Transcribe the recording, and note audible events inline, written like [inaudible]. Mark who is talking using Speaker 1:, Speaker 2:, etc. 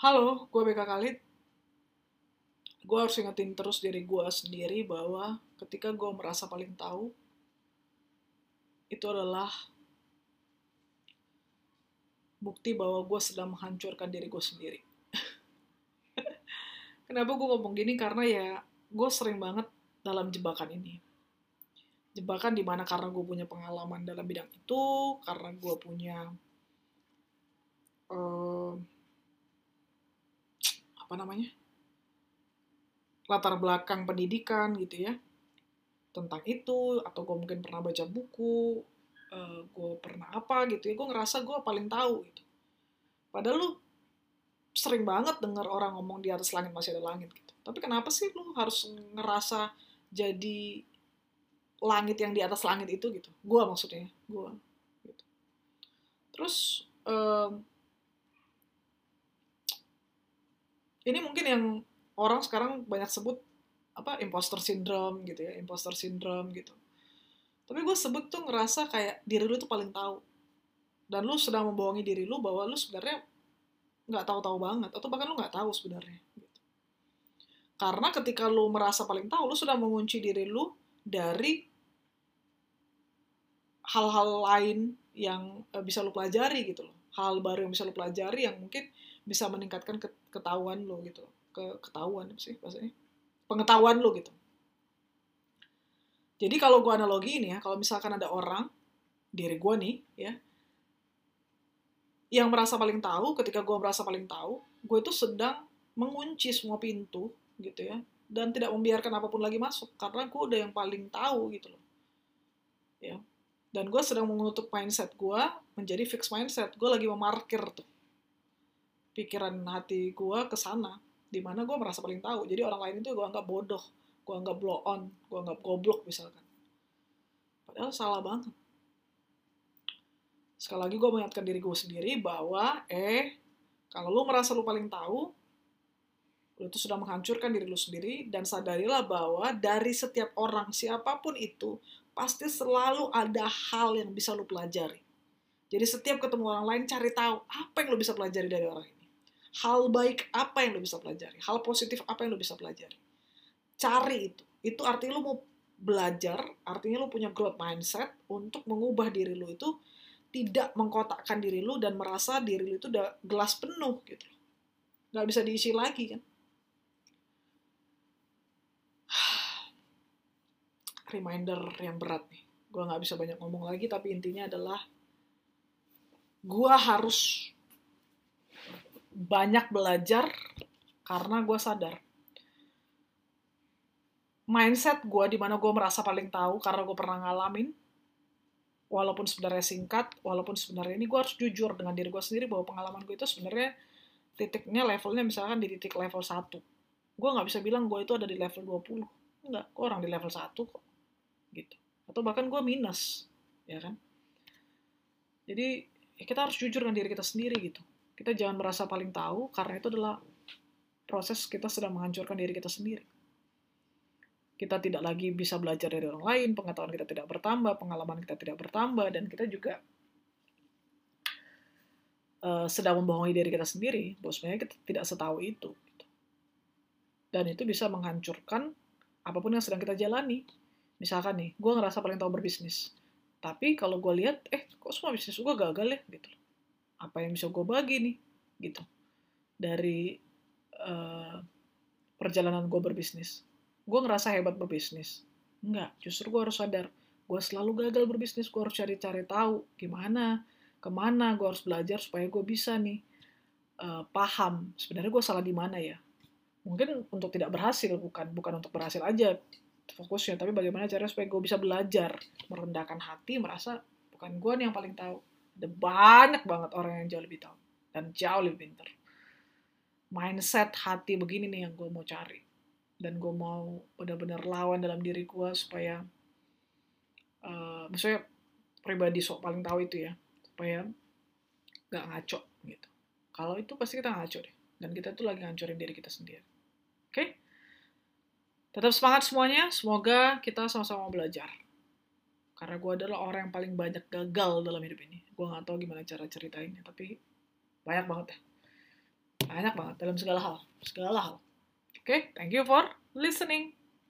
Speaker 1: Halo, gue BK Khalid. Gue harus ingetin terus diri gue sendiri bahwa ketika gue merasa paling tahu, itu adalah bukti bahwa gue sedang menghancurkan diri gue sendiri. [laughs] Kenapa gue ngomong gini? Karena ya gue sering banget dalam jebakan ini. Jebakan di mana karena gue punya pengalaman dalam bidang itu, karena gue punya uh, apa namanya latar belakang pendidikan gitu ya. Tentang itu atau gue mungkin pernah baca buku uh, gue pernah apa gitu ya. Gue ngerasa gue paling tahu gitu. Padahal lu sering banget dengar orang ngomong di atas langit masih ada langit gitu. Tapi kenapa sih lu harus ngerasa jadi langit yang di atas langit itu gitu? Gue maksudnya gue gitu. Terus um, ini mungkin yang orang sekarang banyak sebut apa imposter syndrome gitu ya imposter syndrome gitu tapi gue sebut tuh ngerasa kayak diri lu tuh paling tahu dan lu sedang membohongi diri lu bahwa lu sebenarnya nggak tahu-tahu banget atau bahkan lu nggak tahu sebenarnya gitu. karena ketika lu merasa paling tahu lu sudah mengunci diri lu dari hal-hal lain yang eh, bisa lu pelajari gitu loh. Hal baru yang bisa lu pelajari yang mungkin bisa meningkatkan ketahuan lo gitu. Ke ketahuan sih bahasanya? Pengetahuan lo gitu. Jadi kalau gue analogi ini ya kalau misalkan ada orang diri gue nih ya yang merasa paling tahu ketika gue merasa paling tahu gue itu sedang mengunci semua pintu gitu ya dan tidak membiarkan apa pun lagi masuk karena gue udah yang paling tahu gitu loh. Ya dan gue sedang menutup mindset gue menjadi fix mindset. Gue lagi memarkir tuh pikiran hati gue ke sana di mana gue merasa paling tahu. Jadi orang lain itu gue anggap bodoh gue anggap blow on gue anggap goblok misalkan. Padahal salah banget. Sekali lagi gue mengingatkan diri gue sendiri bahwa eh kalau lu merasa lu paling tahu lu itu sudah menghancurkan diri lu sendiri dan sadarilah bahwa dari setiap orang siapa pun itu pasti selalu ada hal yang bisa lu pelajari jadi setiap ketemu orang lain cari tahu apa yang lu bisa pelajari dari orang ini hal baik apa yang lo bisa pelajari, hal positif apa yang lo bisa pelajari. Cari itu. Itu artinya lo mau belajar, artinya lo punya growth mindset untuk mengubah diri lo itu tidak mengkotakkan diri lo dan merasa diri lo itu udah gelas penuh gitu. Gak bisa diisi lagi kan. Reminder yang berat nih. Gue gak bisa banyak ngomong lagi, tapi intinya adalah gue harus banyak belajar karena gue sadar. Mindset gue di mana gue merasa paling tahu karena gue pernah ngalamin walaupun sebenarnya singkat walaupun sebenarnya ini gue harus jujur dengan diri gue sendiri bahwa pengalaman gue itu sebenarnya titiknya levelnya misalkan di titik level 1 gue nggak bisa bilang gue itu ada di level 20 enggak gue orang di level 1 kok gitu atau bahkan gue minus ya kan jadi ya kita harus jujur dengan diri kita sendiri gitu kita jangan merasa paling tahu karena itu adalah proses kita sedang menghancurkan diri kita sendiri. Kita tidak lagi bisa belajar dari orang lain, pengetahuan kita tidak bertambah, pengalaman kita tidak bertambah, dan kita juga uh, sedang membohongi diri kita sendiri bahwa sebenarnya kita tidak setahu itu. Gitu. Dan itu bisa menghancurkan apa pun yang sedang kita jalani. Misalkan nih, gue ngerasa paling tahu berbisnis. Tapi kalau gue lihat, eh kok semua bisnis gue gagal ya? Gitu apa yang bisa gue bagi nih? Gitu. Dari uh, perjalanan gue berbisnis. Gue ngerasa hebat berbisnis. Enggak justru gue harus sadar. Gue selalu gagal berbisnis gue harus cari-cari tahu gimana ke mana gue harus belajar supaya gue bisa nih uh, paham sebenarnya gue salah di mana ya. Mungkin untuk tidak berhasil bukan bukan untuk berhasil aja fokusnya tapi bagaimana caranya supaya gue bisa belajar merendahkan hati merasa bukan gue nih yang paling tahu ada banyak banget orang yang jauh lebih tahu dan jauh lebih pinter. Mindset hati begini nih yang gue mau cari. Dan gue mau benar-benar lawan dalam diri gue supaya, uh, maksudnya pribadi sok paling tahu itu ya, supaya gak ngaco gitu. Kalau itu pasti kita ngaco deh. Dan kita tuh lagi ngancurin diri kita sendiri. Oke? Okay? Tetap semangat semuanya. Semoga kita sama-sama belajar. Karena gue adalah orang yang paling banyak gagal dalam hidup ini. Gue gak tahu gimana cara ceritainnya, tapi banyak banget ya. Banyak banget dalam segala hal. Segala hal. Oke, okay? thank you for listening.